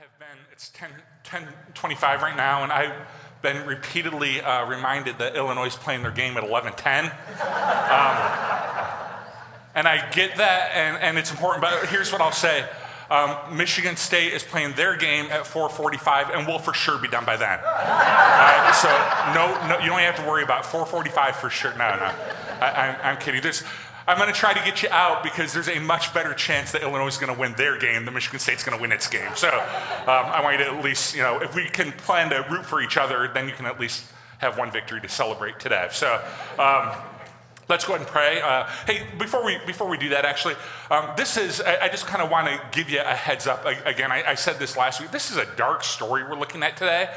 have been, it's 10, 10 25 right now, and I've been repeatedly uh, reminded that Illinois is playing their game at 11 10. Um, and I get that, and, and it's important, but here's what I'll say. Um, Michigan State is playing their game at 4:45, and we'll for sure be done by then. So no, no, you don't have to worry about 4:45 for sure. No, no, I, am kidding. There's, I'm going to try to get you out because there's a much better chance that Illinois is going to win their game than Michigan State's going to win its game. So um, I want you to at least, you know, if we can plan to root for each other, then you can at least have one victory to celebrate today. So. Um, Let's go ahead and pray. Uh, hey, before we before we do that, actually, um, this is I, I just kind of want to give you a heads up. Again, I, I said this last week. This is a dark story we're looking at today.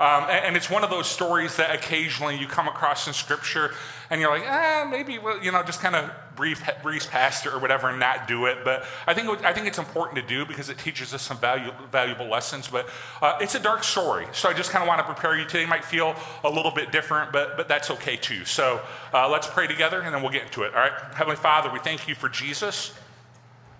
Um, and, and, it's one of those stories that occasionally you come across in Scripture, and you're like, ah, maybe well, you know, just kind of breeze, breeze past it or whatever, and not do it. But I think I think it's important to do because it teaches us some value, valuable lessons. But uh, it's a dark story, so I just kind of want to prepare you today. It might feel a little bit different, but but that's okay too. So uh, let's pray together, and then we'll get into it. All right, Heavenly Father, we thank you for Jesus,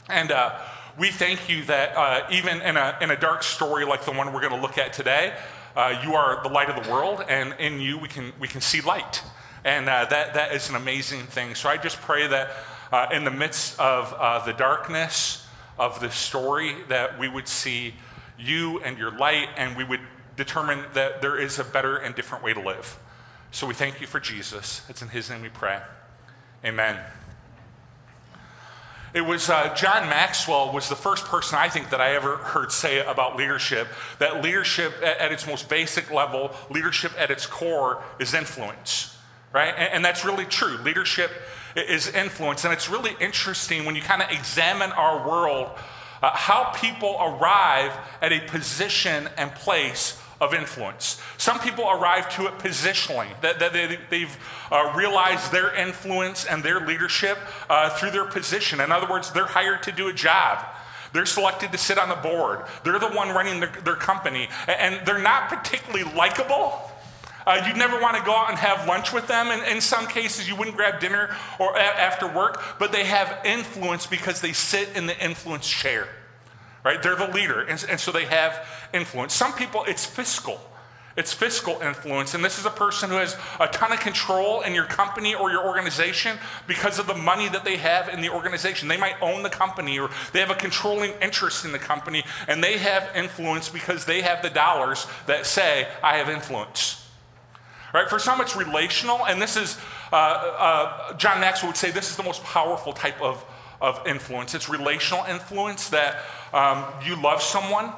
and. Uh, we thank you that uh, even in a, in a dark story like the one we're going to look at today, uh, you are the light of the world, and in you we can, we can see light. And uh, that, that is an amazing thing. So I just pray that uh, in the midst of uh, the darkness of the story, that we would see you and your light, and we would determine that there is a better and different way to live. So we thank you for Jesus. It's in his name we pray. Amen. It was uh, John Maxwell was the first person I think that I ever heard say about leadership that leadership at, at its most basic level, leadership at its core is influence, right? And, and that's really true. Leadership is influence, and it's really interesting when you kind of examine our world, uh, how people arrive at a position and place of influence. Some people arrive to it positionally, that, that they, have uh, realized their influence and their leadership uh, through their position. In other words, they're hired to do a job. They're selected to sit on the board. They're the one running their, their company. And they're not particularly likable. Uh, you'd never want to go out and have lunch with them. And in some cases, you wouldn't grab dinner or a- after work, but they have influence because they sit in the influence chair right? They're the leader, and, and so they have influence. Some people, it's fiscal. It's fiscal influence. And this is a person who has a ton of control in your company or your organization because of the money that they have in the organization. They might own the company or they have a controlling interest in the company and they have influence because they have the dollars that say, I have influence. Right? For some, it's relational. And this is, uh, uh, John Maxwell would say, this is the most powerful type of, of influence. It's relational influence that um, you love someone,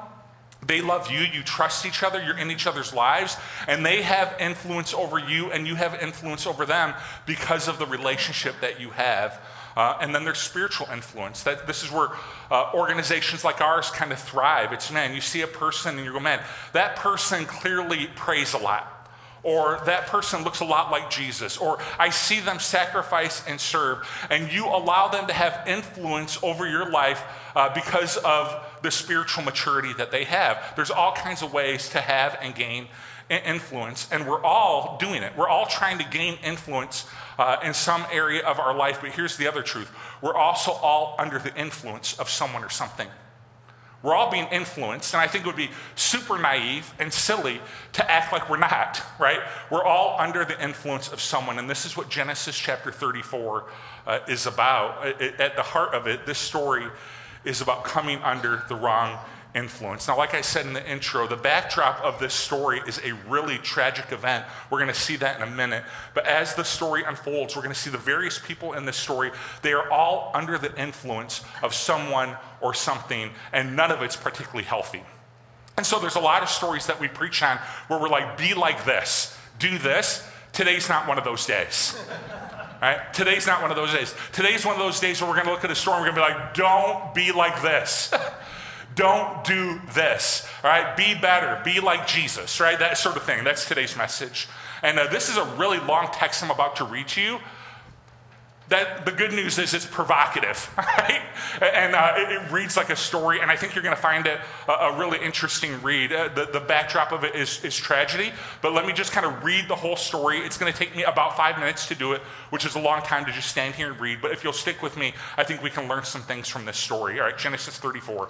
they love you, you trust each other, you're in each other's lives, and they have influence over you, and you have influence over them because of the relationship that you have. Uh, and then there's spiritual influence. That this is where uh, organizations like ours kind of thrive. It's man, you see a person and you go, man, that person clearly prays a lot or that person looks a lot like Jesus, or I see them sacrifice and serve, and you allow them to have influence over your life uh, because of the spiritual maturity that they have. There's all kinds of ways to have and gain influence, and we're all doing it. We're all trying to gain influence uh, in some area of our life, but here's the other truth we're also all under the influence of someone or something. We're all being influenced, and I think it would be super naive and silly to act like we're not, right? We're all under the influence of someone, and this is what Genesis chapter 34 uh, is about. It, at the heart of it, this story is about coming under the wrong influence. Now, like I said in the intro, the backdrop of this story is a really tragic event. We're going to see that in a minute. But as the story unfolds, we're going to see the various people in this story. They are all under the influence of someone or something, and none of it's particularly healthy. And so there's a lot of stories that we preach on where we're like, be like this, do this. Today's not one of those days. Right? Today's not one of those days. Today's one of those days where we're going to look at a story and we're going to be like, don't be like this. Don't do this, all right? Be better, be like Jesus, right? That sort of thing. That's today's message. And uh, this is a really long text I'm about to read to you. That the good news is it's provocative, right? And uh, it, it, reads like a story, and I think you're going to find it a, a, really interesting read. Uh, the, the backdrop of it is, is tragedy, but let me just kind of read the whole story. It's going to take me about five minutes to do it, which is a long time to just stand here and read. But if you'll stick with me, I think we can learn some things from this story. All right, Genesis 34.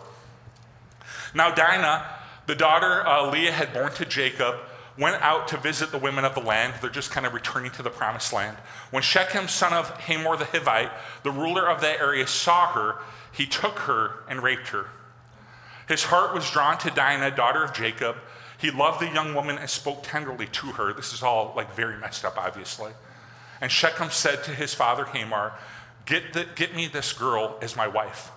Now Dinah The daughter uh, Leah had born to Jacob went out to visit the women of the land. They're just kind of returning to the promised land. When Shechem, son of Hamor the Hivite, the ruler of that area, saw her, he took her and raped her. His heart was drawn to Dinah, daughter of Jacob. He loved the young woman and spoke tenderly to her. This is all like very messed up, obviously. And Shechem said to his father Hamor, Get, the, get me this girl as my wife.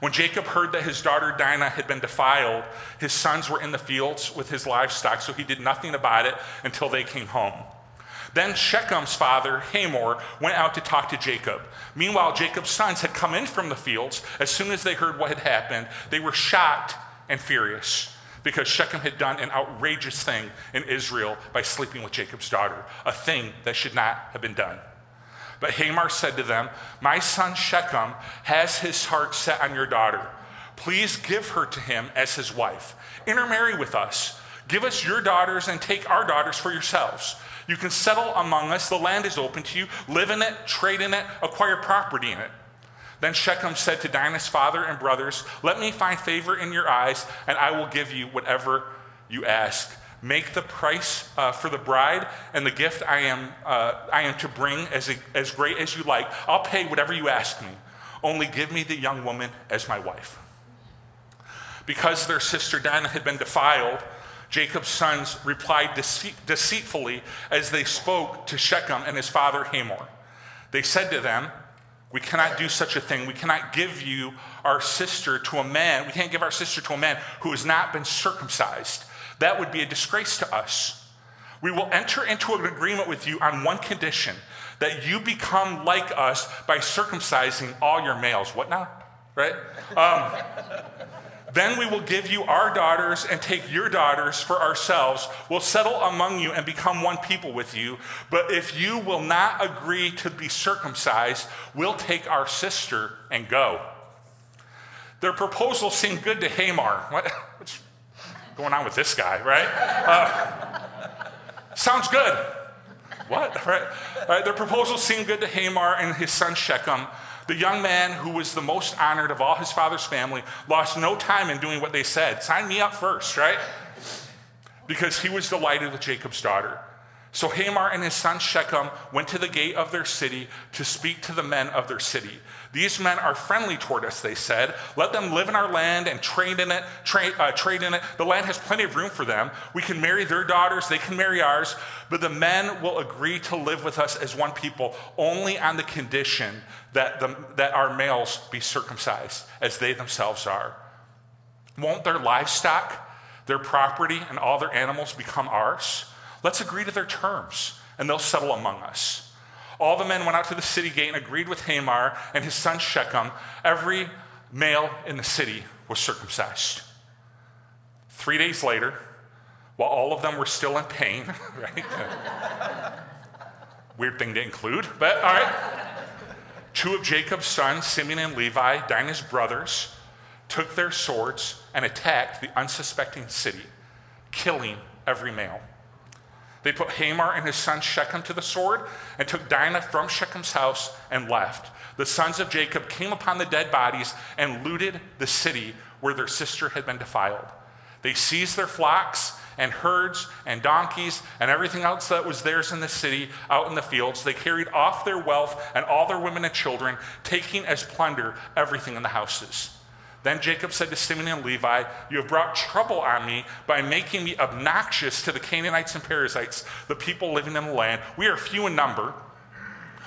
When Jacob heard that his daughter Dinah had been defiled, his sons were in the fields with his livestock, so he did nothing about it until they came home. Then Shechem's father, Hamor, went out to talk to Jacob. Meanwhile, Jacob's sons had come in from the fields. As soon as they heard what had happened, they were shocked and furious because Shechem had done an outrageous thing in Israel by sleeping with Jacob's daughter, a thing that should not have been done. But Hamor said to them, My son Shechem has his heart set on your daughter. Please give her to him as his wife. Intermarry with us. Give us your daughters and take our daughters for yourselves. You can settle among us. The land is open to you. Live in it, trade in it, acquire property in it. Then Shechem said to Dinah's father and brothers, Let me find favor in your eyes, and I will give you whatever you ask. Make the price uh, for the bride and the gift I am, uh, I am to bring as, a, as great as you like. I'll pay whatever you ask me. Only give me the young woman as my wife. Because their sister Dinah had been defiled, Jacob's sons replied deceit, deceitfully as they spoke to Shechem and his father Hamor. They said to them, We cannot do such a thing. We cannot give you our sister to a man. We can't give our sister to a man who has not been circumcised. That would be a disgrace to us. We will enter into an agreement with you on one condition that you become like us by circumcising all your males. What now? Right? Um, then we will give you our daughters and take your daughters for ourselves. We'll settle among you and become one people with you. But if you will not agree to be circumcised, we'll take our sister and go. Their proposal seemed good to Hamor. What? Going on with this guy, right? Uh, sounds good. What? Right? right? Their proposal seemed good to Hamor and his son Shechem. The young man who was the most honored of all his father's family lost no time in doing what they said. Sign me up first, right? Because he was delighted with Jacob's daughter. So Hamor and his son Shechem went to the gate of their city to speak to the men of their city. These men are friendly toward us, they said. Let them live in our land and trade in it. Trade, uh, trade in it. The land has plenty of room for them. We can marry their daughters, they can marry ours. But the men will agree to live with us as one people only on the condition that, the, that our males be circumcised, as they themselves are. Won't their livestock, their property, and all their animals become ours? Let's agree to their terms, and they'll settle among us. All the men went out to the city gate and agreed with Hamor and his son Shechem. Every male in the city was circumcised. Three days later, while all of them were still in pain, right? Weird thing to include, but all right. Two of Jacob's sons, Simeon and Levi, Dinah's brothers, took their swords and attacked the unsuspecting city, killing every male. They put Hamor and his son Shechem to the sword and took Dinah from Shechem's house and left. The sons of Jacob came upon the dead bodies and looted the city where their sister had been defiled. They seized their flocks and herds and donkeys and everything else that was theirs in the city out in the fields. They carried off their wealth and all their women and children, taking as plunder everything in the houses. Then Jacob said to Simeon and Levi, You have brought trouble on me by making me obnoxious to the Canaanites and Perizzites, the people living in the land. We are few in number.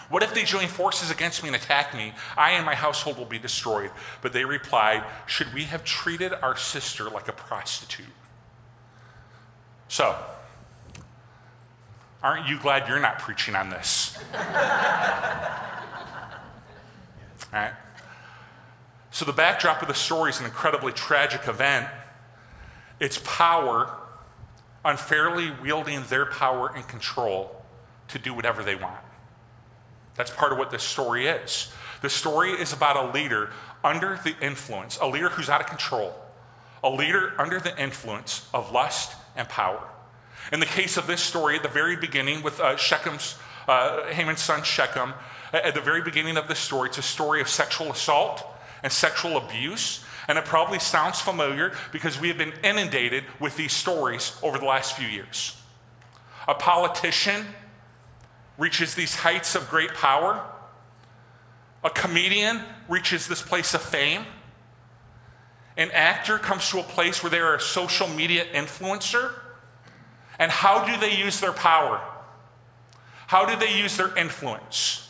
What if they join forces against me and attack me? I and my household will be destroyed. But they replied, Should we have treated our sister like a prostitute? So, aren't you glad you're not preaching on this? All right? So, the backdrop of the story is an incredibly tragic event. It's power unfairly wielding their power and control to do whatever they want. That's part of what this story is. The story is about a leader under the influence, a leader who's out of control, a leader under the influence of lust and power. In the case of this story, at the very beginning, with uh, Shechem's, uh, Haman's son Shechem, at the very beginning of the story, it's a story of sexual assault and sexual abuse. And it probably sounds familiar because we have been inundated with these stories over the last few years. A politician reaches these heights of great power, a comedian reaches this place of fame. An actor comes to a place where they're a social media influencer. And how do they use their power? How do they use their influence?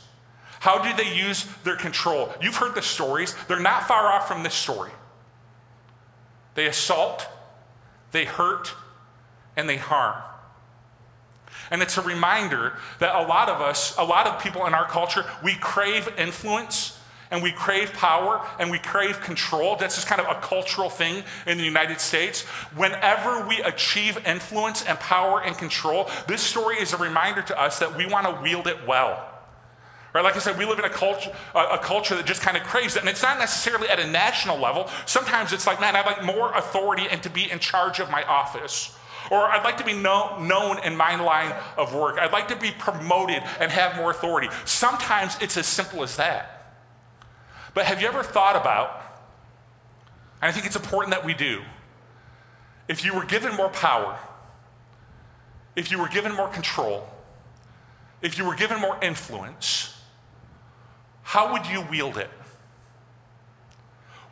How do they use their control? You've heard the stories. They're not far off from this story. They assault, they hurt, and they harm. And it's a reminder that a lot of us, a lot of people in our culture, we crave influence and we crave power and we crave control. That's just kind of a cultural thing in the United States. Whenever we achieve influence and power and control, this story is a reminder to us that we want to wield it well. Right? Like I said, we live in a culture, a, culture that just kind of craves it. And it's not necessarily at a national level. Sometimes it's like, man, I'd like more authority and to be in charge of my office. Or I'd like to be know, known in my line of work. I'd like to be promoted and have more authority. Sometimes it's as simple as that. But have you ever thought about, and I think it's important that we do, if you were given more power, if you were given more control, if you were given more influence, how would you wield it?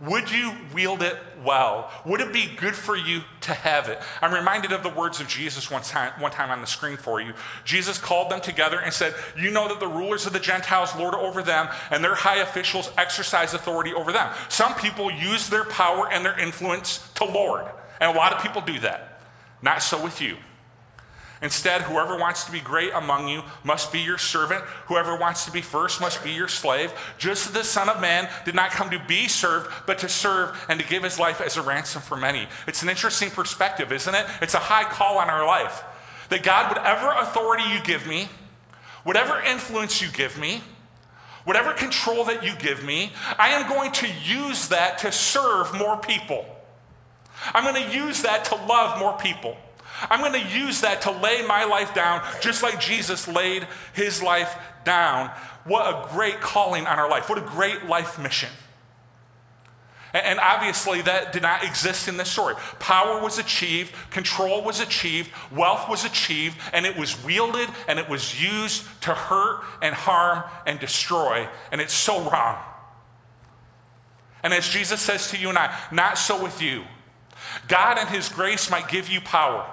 Would you wield it well? Would it be good for you to have it? I'm reminded of the words of Jesus one time, one time on the screen for you. Jesus called them together and said, You know that the rulers of the Gentiles lord over them, and their high officials exercise authority over them. Some people use their power and their influence to lord, and a lot of people do that. Not so with you. Instead, whoever wants to be great among you must be your servant. Whoever wants to be first must be your slave. Just as the Son of Man did not come to be served, but to serve and to give his life as a ransom for many. It's an interesting perspective, isn't it? It's a high call on our life. That God, whatever authority you give me, whatever influence you give me, whatever control that you give me, I am going to use that to serve more people. I'm going to use that to love more people. I'm going to use that to lay my life down just like Jesus laid his life down. What a great calling on our life. What a great life mission. And obviously, that did not exist in this story. Power was achieved, control was achieved, wealth was achieved, and it was wielded and it was used to hurt and harm and destroy. And it's so wrong. And as Jesus says to you and I, not so with you. God and His grace might give you power.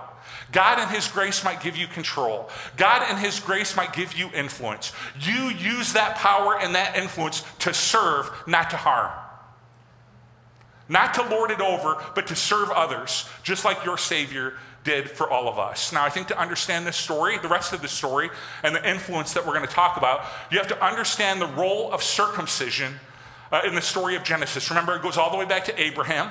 God in His grace might give you control. God in His grace might give you influence. You use that power and that influence to serve, not to harm. Not to lord it over, but to serve others, just like your Savior did for all of us. Now, I think to understand this story, the rest of the story, and the influence that we're going to talk about, you have to understand the role of circumcision uh, in the story of Genesis. Remember, it goes all the way back to Abraham.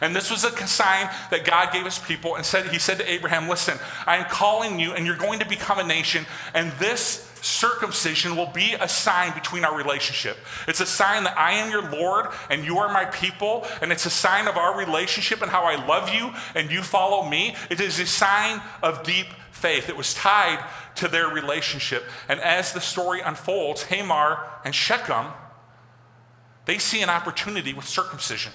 And this was a sign that God gave his people and said, He said to Abraham, Listen, I am calling you and you're going to become a nation, and this circumcision will be a sign between our relationship. It's a sign that I am your Lord and you are my people, and it's a sign of our relationship and how I love you and you follow me. It is a sign of deep faith. It was tied to their relationship. And as the story unfolds, Hamor and Shechem, they see an opportunity with circumcision.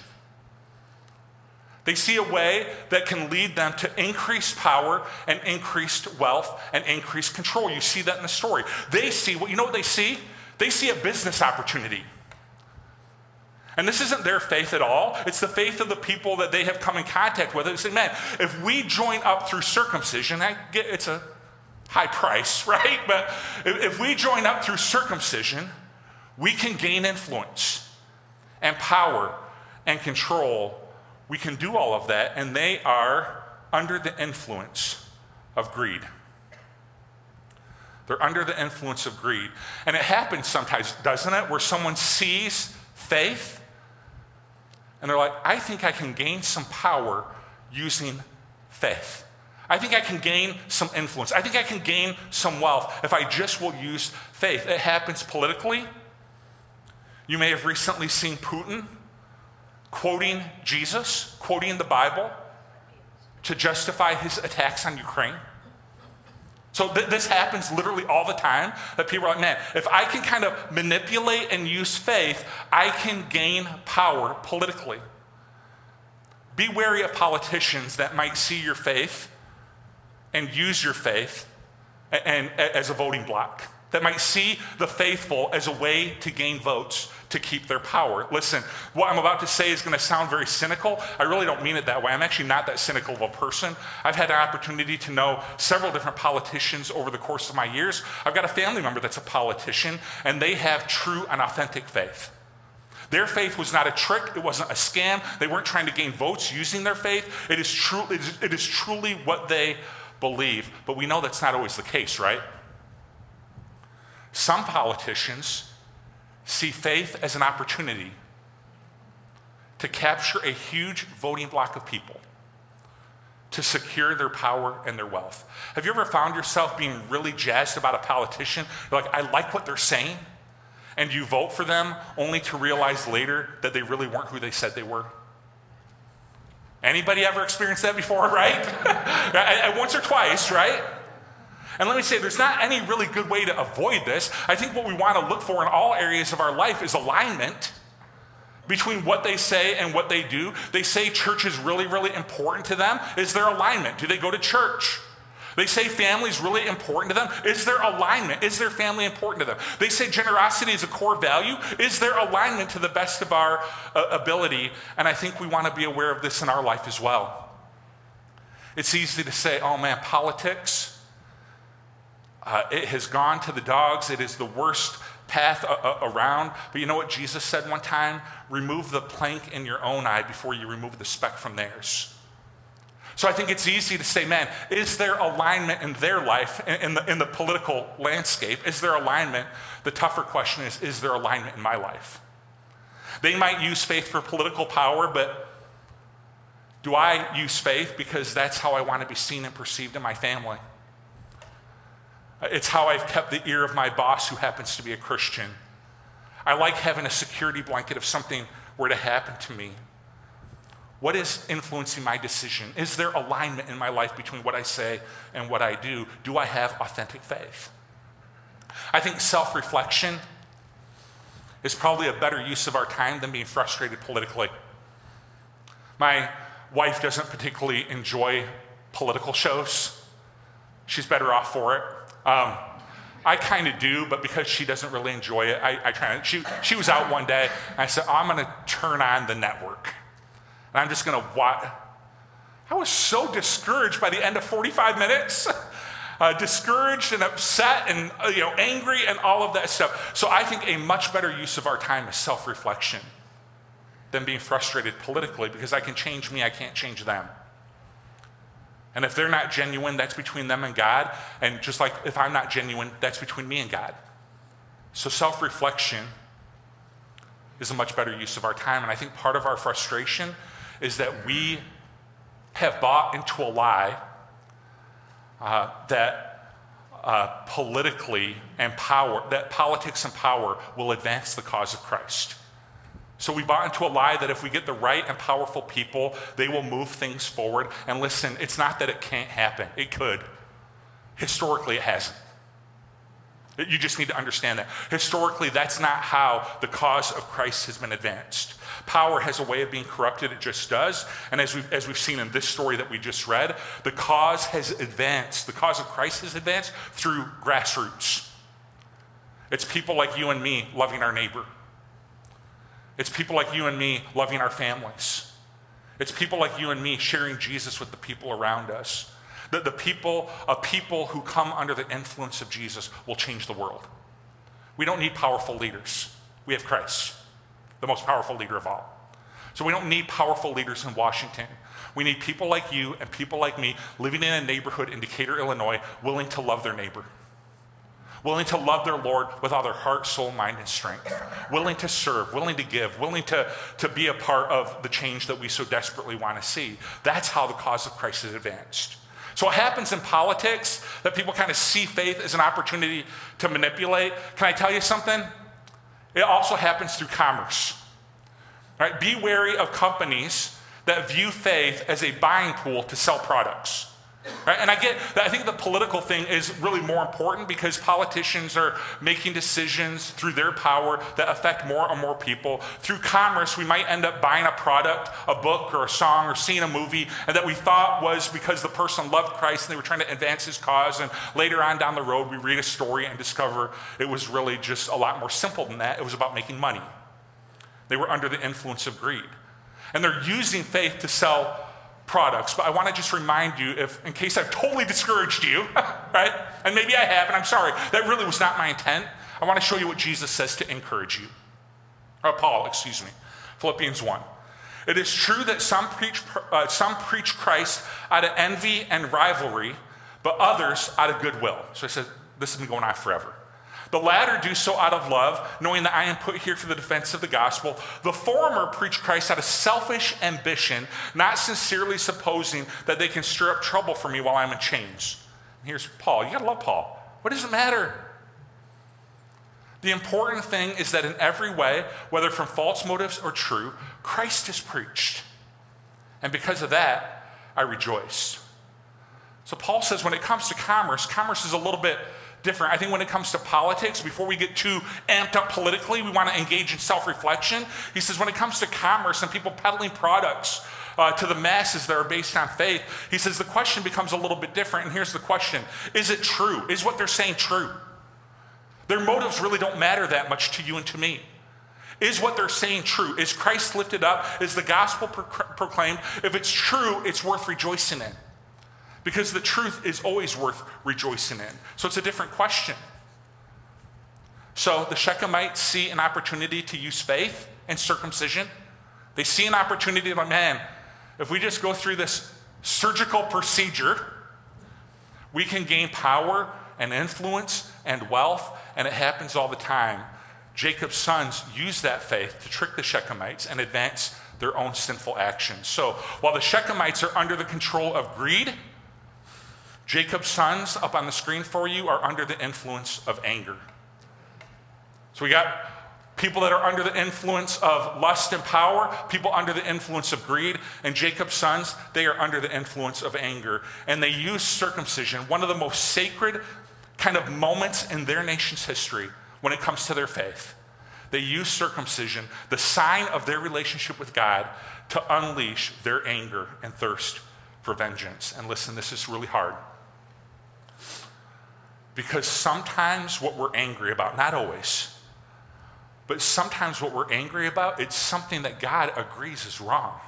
They see a way that can lead them to increased power and increased wealth and increased control. You see that in the story. They see what you know what they see? They see a business opportunity. And this isn't their faith at all. It's the faith of the people that they have come in contact with. They say, man, if we join up through circumcision, get it's a high price, right? But if we join up through circumcision, we can gain influence and power and control we can do all of that, and they are under the influence of greed. They're under the influence of greed. And it happens sometimes, doesn't it, where someone sees faith and they're like, I think I can gain some power using faith. I think I can gain some influence. I think I can gain some wealth if I just will use faith. It happens politically. You may have recently seen Putin quoting Jesus, quoting the Bible to justify his attacks on Ukraine. So th- this happens literally all the time that people are like, man, if I can kind of manipulate and use faith, I can gain power politically. Be wary of politicians that might see your faith and use your faith and, and as a voting block, that might see the faithful as a way to gain votes to keep their power. Listen, what I'm about to say is going to sound very cynical. I really don't mean it that way. I'm actually not that cynical of a person. I've had an opportunity to know several different politicians over the course of my years. I've got a family member that's a politician, and they have true and authentic faith. Their faith was not a trick, it wasn't a scam. They weren't trying to gain votes using their faith. It is, true, it is, it is truly what they believe. But we know that's not always the case, right? Some politicians see faith as an opportunity to capture a huge voting block of people to secure their power and their wealth. Have you ever found yourself being really jazzed about a politician? You're like, I like what they're saying, and you vote for them only to realize later that they really weren't who they said they were? Anybody ever experienced that before, right? Once or twice, right? And let me say, there's not any really good way to avoid this. I think what we want to look for in all areas of our life is alignment between what they say and what they do. They say church is really, really important to them. Is there alignment? Do they go to church? They say family is really important to them. Is there alignment? Is their family important to them? They say generosity is a core value. Is there alignment to the best of our uh, ability? And I think we want to be aware of this in our life as well. It's easy to say, oh man, politics, uh, it has gone to the dogs. It is the worst path a- a- around. But you know what Jesus said one time? Remove the plank in your own eye before you remove the speck from theirs. So I think it's easy to say, man, is there alignment in their life, in, in, the, in the political landscape? Is there alignment? The tougher question is, is there alignment in my life? They might use faith for political power, but do I use faith because that's how I want to be seen and perceived in my family? It's how I've kept the ear of my boss who happens to be a Christian. I like having a security blanket if something were to happen to me. What is influencing my decision? Is there alignment in my life between what I say and what I do? Do I have authentic faith? I think self reflection is probably a better use of our time than being frustrated politically. My wife doesn't particularly enjoy political shows, she's better off for it. Um, I kind of do, but because she doesn't really enjoy it, I, I try. She, she was out one day, and I said, I'm going to turn on the network. And I'm just going to watch. I was so discouraged by the end of 45 minutes. Uh, discouraged and upset and uh, you know angry and all of that stuff. So I think a much better use of our time is self-reflection than being frustrated politically because I can change me, I can't change them. And if they're not genuine, that's between them and God. And just like if I'm not genuine, that's between me and God. So self reflection is a much better use of our time. And I think part of our frustration is that we have bought into a lie uh, that uh, politically and power, that politics and power will advance the cause of Christ. So we bought into a lie that if we get the right and powerful people, they will move things forward. And listen, it's not that it can't happen, it could. Historically, it hasn't. You just need to understand that. Historically, that's not how the cause of Christ has been advanced. Power has a way of being corrupted, it just does. And as we've, as we've seen in this story that we just read, the cause has advanced. The cause of Christ has advanced through grassroots. It's people like you and me loving our neighbor it's people like you and me loving our families. It's people like you and me sharing Jesus with the people around us. The, the people, a people who come under the influence of Jesus will change the world. We don't need powerful leaders. We have Christ, the most powerful leader of all. So we don't need powerful leaders in Washington. We need people like you and people like me living in a neighborhood in Decatur, Illinois, willing to love their neighbor willing to love their Lord with all their heart, soul, mind, and strength, willing to serve, willing to give, willing to, to be a part of the change that we so desperately want to see. That's how the cause of Christ is advanced. So, what happens in politics that people kind of see faith as an opportunity to manipulate? Can I tell you something? It also happens through commerce. Right? Be wary of companies that view faith as a buying pool to sell products. Right? And I get that I think the political thing is really more important because politicians are making decisions through their power that affect more and more people. Through commerce, we might end up buying a product, a book, or a song, or seeing a movie, and that we thought was because the person loved Christ and they were trying to advance his cause. And later on down the road, we read a story and discover it was really just a lot more simple than that. It was about making money. They were under the influence of greed. And they're using faith to sell products, but I want to just remind you, if in case I've totally discouraged you, right? And maybe I have, and I'm sorry, that really was not my intent. I want to show you what Jesus says to encourage you. Or Paul, excuse me. Philippians 1. It is true that some preach, uh, some preach Christ out of envy and rivalry, but others out of goodwill. So I said, this has been going on forever. The latter do so out of love, knowing that I am put here for the defense of the gospel. The former preach Christ out of selfish ambition, not sincerely supposing that they can stir up trouble for me while I'm in chains. Here's Paul. You gotta love Paul. What does it matter? The important thing is that in every way, whether from false motives or true, Christ is preached. And because of that, I rejoice. So Paul says when it comes to commerce, commerce is a little bit different. I think when it comes to politics, before we get too amped up politically, we want to engage in self reflection. He says when it comes to commerce and people peddling products, uh, to the masses that are based on faith, he says the question becomes a little bit different. And here's the question Is it true? Is what they're saying true? Their motives really don't matter that much to you and to me. Is what they're saying true? Is Christ lifted up? Is the gospel pro- proclaimed? If it's true, it's worth rejoicing in because the truth is always worth rejoicing in. So it's a different question. So the Shechemites see an opportunity to use faith and circumcision. They see an opportunity of, like, man, if we just go through this surgical procedure, we can gain power and influence and wealth, and it happens all the time. Jacob's sons use that faith to trick the Shechemites and advance their own sinful actions. So while the Shechemites are under the control of greed, Jacob's sons up on the screen for you are under the influence of anger. So we got people that are under the influence of lust and power, people under the influence of greed, and Jacob's sons, they are under the influence of anger. And they use circumcision, one of the most sacred kind of moments in their nation's history when it comes to their faith. They use circumcision, the sign of their relationship with God, to unleash their anger and thirst for vengeance. And listen, this is really hard. Because sometimes what we're angry about, not always, but sometimes what we're angry about, it's something that God agrees is wrong.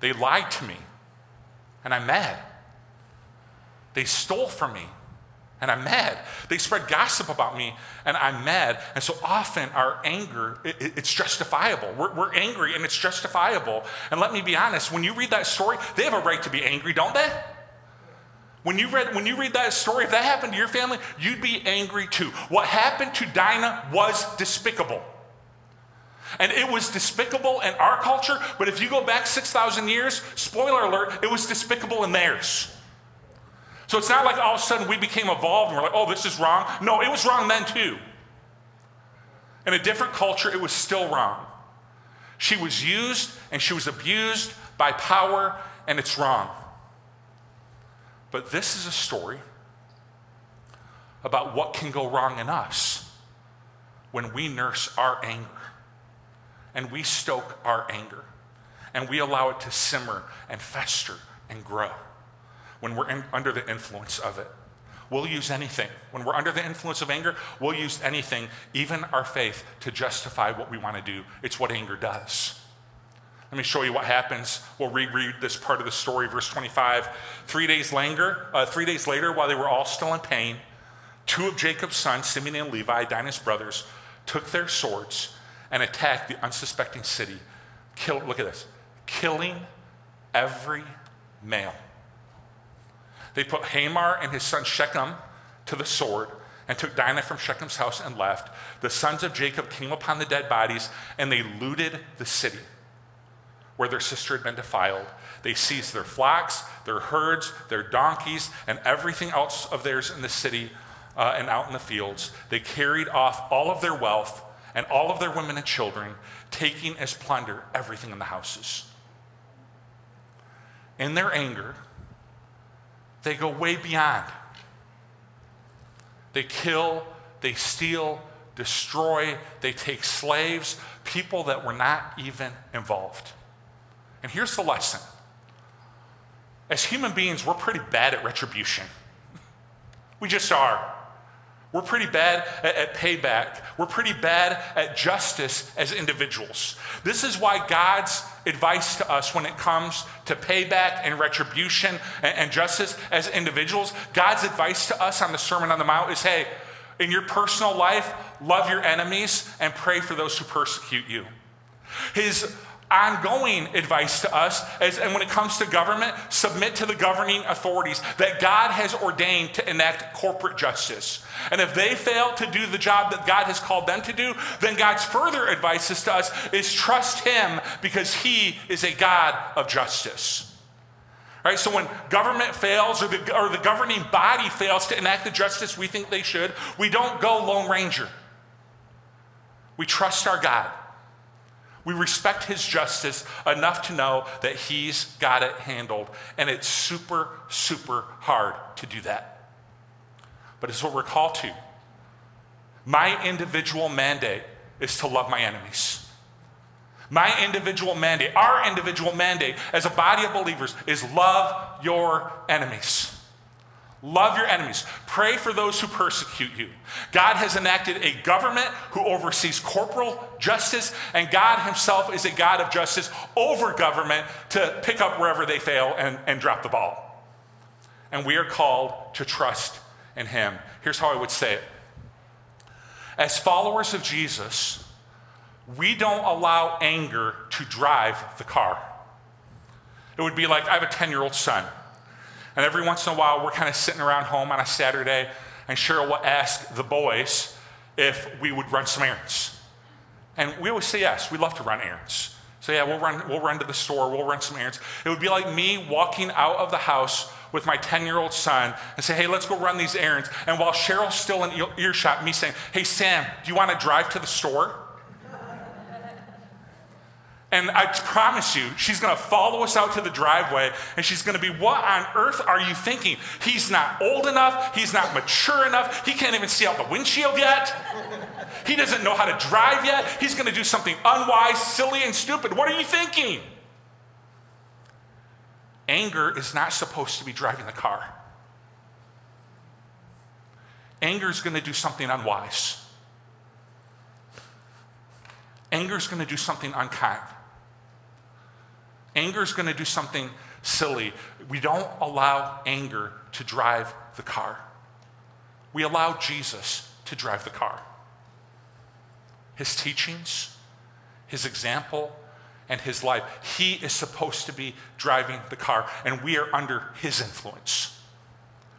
They lied to me, and I'm mad. They stole from me, and I'm mad. They spread gossip about me, and I'm mad. And so often our anger, it, it's justifiable. We're, we're angry, and it's justifiable. And let me be honest, when you read that story, they have a right to be angry, don't they? When you, read, when you read that story, if that happened to your family, you'd be angry too. What happened to Dinah was despicable. And it was despicable in our culture, but if you go back 6,000 years, spoiler alert, it was despicable in theirs. So it's not like all of a sudden we became evolved and we're like, oh, this is wrong. No, it was wrong then too. In a different culture, it was still wrong. She was used and she was abused by power, and it's wrong. But this is a story about what can go wrong in us when we nurse our anger and we stoke our anger and we allow it to simmer and fester and grow when we're in, under the influence of it. We'll use anything. When we're under the influence of anger, we'll use anything, even our faith, to justify what we want to do. It's what anger does. Let me show you what happens. We'll reread this part of the story, verse 25. Three days later, uh, three days later, while they were all still in pain, two of Jacob's sons, Simeon and Levi, Dinah's brothers, took their swords and attacked the unsuspecting city. Kill, look at this, killing every male. They put Hamor and his son Shechem to the sword and took Dinah from Shechem's house and left. The sons of Jacob came upon the dead bodies and they looted the city where their sister had been defiled. They seized their flocks, their herds, their donkeys, and everything else of theirs in the city uh, and out in the fields. They carried off all of their wealth and all of their women and children, taking as plunder everything in the houses. In their anger, they go way beyond. They kill, they steal, destroy, they take slaves, people that were not even involved. And here's the lesson as human beings, we're pretty bad at retribution. We just are. We're pretty bad at, at, payback. We're pretty bad at justice as individuals. This is why God's advice to us when it comes to payback and retribution and, and justice as individuals, God's advice to us on the Sermon on the Mount is hey, in your personal life, love your enemies and pray for those who persecute you. His ongoing advice to us and when it comes to government submit to the governing authorities that god has ordained to enact corporate justice and if they fail to do the job that god has called them to do then god's further advice is to us is trust him because he is a god of justice Right, so when government fails or the, or the governing body fails to enact the justice we think they should, we don't go Lone Ranger. We trust our God. We respect his justice enough to know that he's got it handled. And it's super, super hard to do that. But it's what we're called to. My individual mandate is to love my enemies. My individual mandate, our individual mandate as a body of believers is love your enemies. Love your enemies. Pray for those who persecute you. God has enacted a government who oversees corporal justice, and God Himself is a God of justice over government to pick up wherever they fail and, and drop the ball. And we are called to trust in Him. Here's how I would say it As followers of Jesus, we don't allow anger to drive the car. It would be like I have a 10 year old son. And every once in a while, we're kind of sitting around home on a Saturday, and Cheryl will ask the boys if we would run some errands. And we always say yes, we love to run errands. So yeah, we'll run, we'll run to the store, we'll run some errands. It would be like me walking out of the house with my 10 year old son and say, hey, let's go run these errands. And while Cheryl's still in earshot, me saying, hey, Sam, do you want to drive to the store? And I promise you, she's going to follow us out to the driveway and she's going to be, What on earth are you thinking? He's not old enough. He's not mature enough. He can't even see out the windshield yet. He doesn't know how to drive yet. He's going to do something unwise, silly, and stupid. What are you thinking? Anger is not supposed to be driving the car. Anger is going to do something unwise. Anger is going to do something unkind. Anger is going to do something silly. We don't allow anger to drive the car. We allow Jesus to drive the car. His teachings, his example, and his life. He is supposed to be driving the car, and we are under his influence.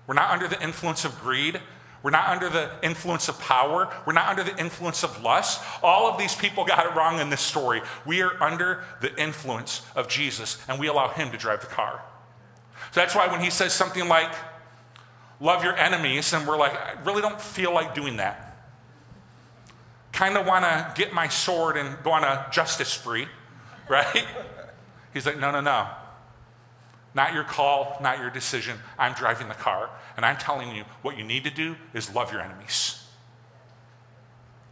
We're not under the influence of greed. We're not under the influence of power. We're not under the influence of lust. All of these people got it wrong in this story. We are under the influence of Jesus, and we allow Him to drive the car. So that's why when He says something like, love your enemies, and we're like, I really don't feel like doing that. Kind of want to get my sword and go on a justice spree, right? He's like, no, no, no. Not your call, not your decision. I'm driving the car, and I'm telling you what you need to do is love your enemies.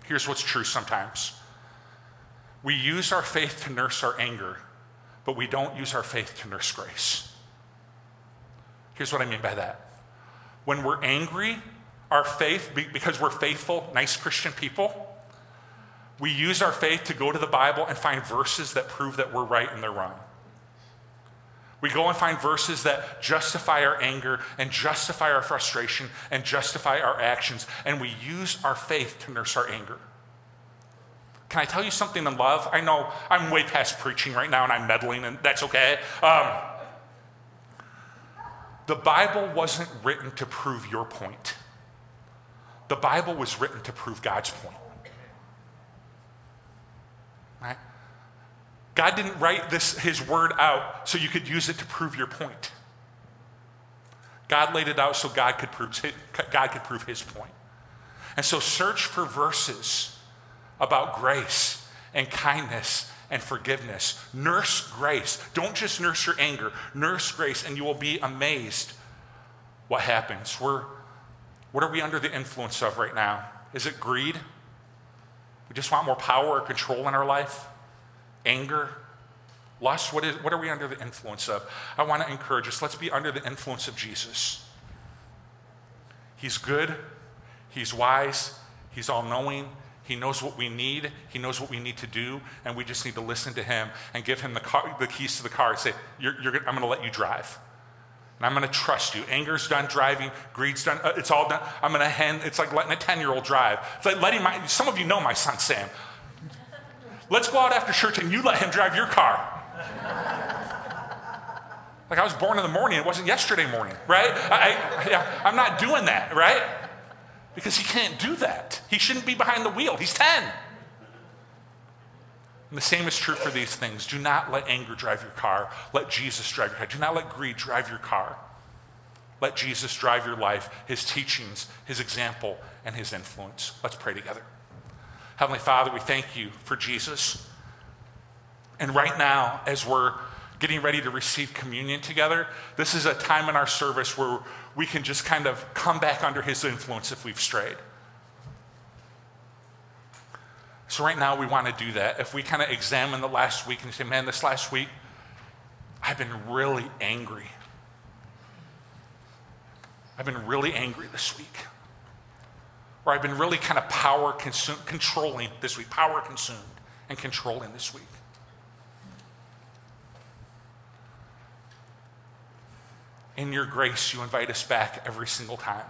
Here's what's true sometimes we use our faith to nurse our anger, but we don't use our faith to nurse grace. Here's what I mean by that. When we're angry, our faith, because we're faithful, nice Christian people, we use our faith to go to the Bible and find verses that prove that we're right and they're wrong. We go and find verses that justify our anger and justify our frustration and justify our actions, and we use our faith to nurse our anger. Can I tell you something in love? I know I'm way past preaching right now and I'm meddling, and that's okay. Um, the Bible wasn't written to prove your point, the Bible was written to prove God's point. Right? God didn't write this, his word out so you could use it to prove your point. God laid it out so God could prove, God could prove his point. And so search for verses about grace and kindness and forgiveness. Nurse grace. Don't just nurse your anger, nurse grace, and you will be amazed what happens. We're, what are we under the influence of right now? Is it greed? We just want more power or control in our life? Anger? Lust? What, is, what are we under the influence of? I want to encourage us. Let's be under the influence of Jesus. He's good, He's wise, He's all knowing, he knows what we need. He knows what we need to do, and we just need to listen to him and give him the, car, the keys to the car and say, you're, you're, I'm going to let you drive. And I'm going to trust you. Anger's done driving, greed's done, uh, it's all done. I'm going to hand, it's like letting a 10 year old drive. It's like letting my, some of you know my son Sam. Let's go out after church and you let him drive your car. Like I was born in the morning, it wasn't yesterday morning, right? I, I, I'm not doing that, right? Because he can't do that. He shouldn't be behind the wheel. He's 10. And the same is true for these things. Do not let anger drive your car. Let Jesus drive your car. Do not let greed drive your car. Let Jesus drive your life, his teachings, his example, and his influence. Let's pray together. Heavenly Father, we thank you for Jesus. And right now, as we're getting ready to receive communion together, this is a time in our service where we can just kind of come back under his influence if we've strayed. So, right now, we want to do that. If we kind of examine the last week and say, man, this last week, I've been really angry. I've been really angry this week. Or I've been really kind of power consumed, controlling this week, power consumed and controlling this week. in your grace, you invite us back every single time.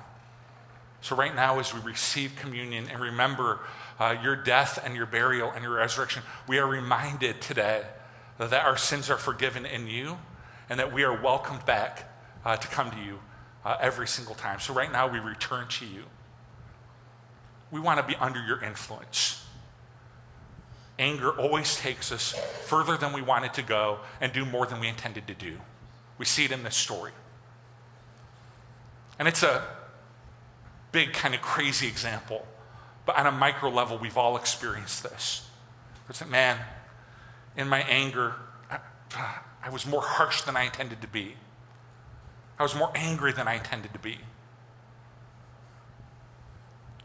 So, right now, as we receive communion and remember uh, your death and your burial and your resurrection, we are reminded today that our sins are forgiven in you and that we are welcomed back uh, to come to you uh, every single time. So, right now, we return to you. We want to be under your influence. Anger always takes us further than we wanted to go and do more than we intended to do. We see it in this story. And it's a big, kind of crazy example. But on a micro level, we've all experienced this. It's like, man, in my anger, I, I was more harsh than I intended to be. I was more angry than I intended to be.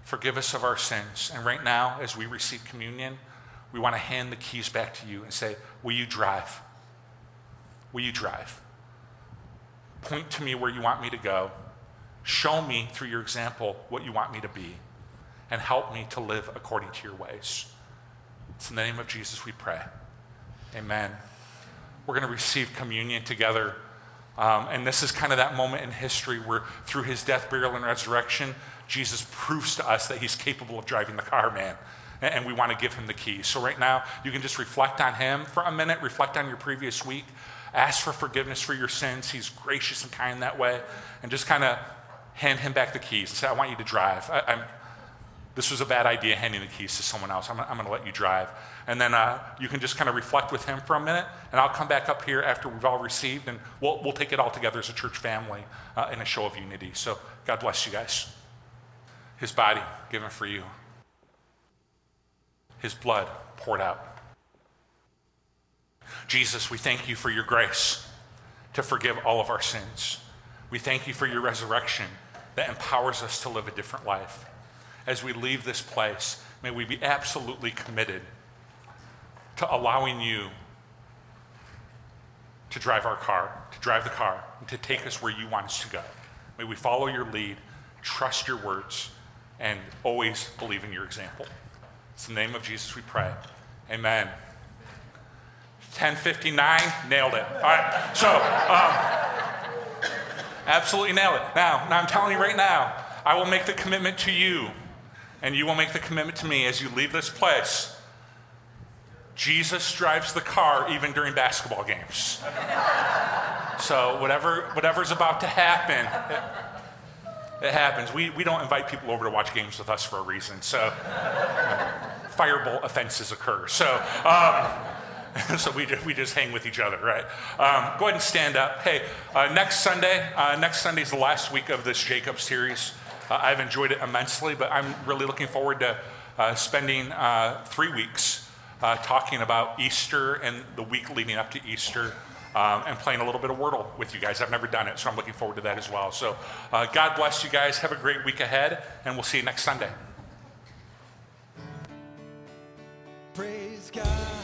Forgive us of our sins. And right now, as we receive communion, we want to hand the keys back to you and say, Will you drive? Will you drive? Point to me where you want me to go. Show me through your example what you want me to be, and help me to live according to your ways. It's in the name of Jesus we pray. Amen. We're going to receive communion together. Um, and this is kind of that moment in history where, through his death, burial, and resurrection, Jesus proves to us that he's capable of driving the car, man. And, we want to give him the keys. So, right now, you can just reflect on him for a minute, reflect on your previous week, ask for forgiveness for your sins. He's gracious and kind that way. And just kind of hand him back the keys and say, I want you to drive. I, this was a bad idea handing the keys to someone else. I'm, I'm going to let you drive. And then uh, you can just kind of reflect with him for a minute, and I'll come back up here after we've all received, and we'll, we'll take it all together as a church family uh, in a show of unity. So God bless you guys. His body given for you, his blood poured out. Jesus, we thank you for your grace to forgive all of our sins. We thank you for your resurrection that empowers us to live a different life. As we leave this place, may we be absolutely committed to allowing you to drive our car, to drive the car, and to take us where you want us to go. May we follow your lead, trust your words, and always believe in your example. It's the name of Jesus we pray. Amen. 1059, nailed it. All right, so. Um, Absolutely nailed it. Now, now I'm telling you right now, I will make the commitment to you, and you will make the commitment to me as you leave this place. Jesus drives the car even during basketball games. so whatever whatever's about to happen, it, happens. We, we don't invite people over to watch games with us for a reason. So fireball offenses occur. So. Um, so we we just hang with each other, right? Um, go ahead and stand up. Hey, uh, next Sunday, uh, next Sunday is the last week of this Jacob series. Uh, I've enjoyed it immensely, but I'm really looking forward to uh, spending uh, three weeks uh, talking about Easter and the week leading up to Easter um, and playing a little bit of Wordle with you guys. I've never done it, so I'm looking forward to that as well. So uh, God bless you guys. Have a great week ahead, and we'll see you next Sunday. Praise God.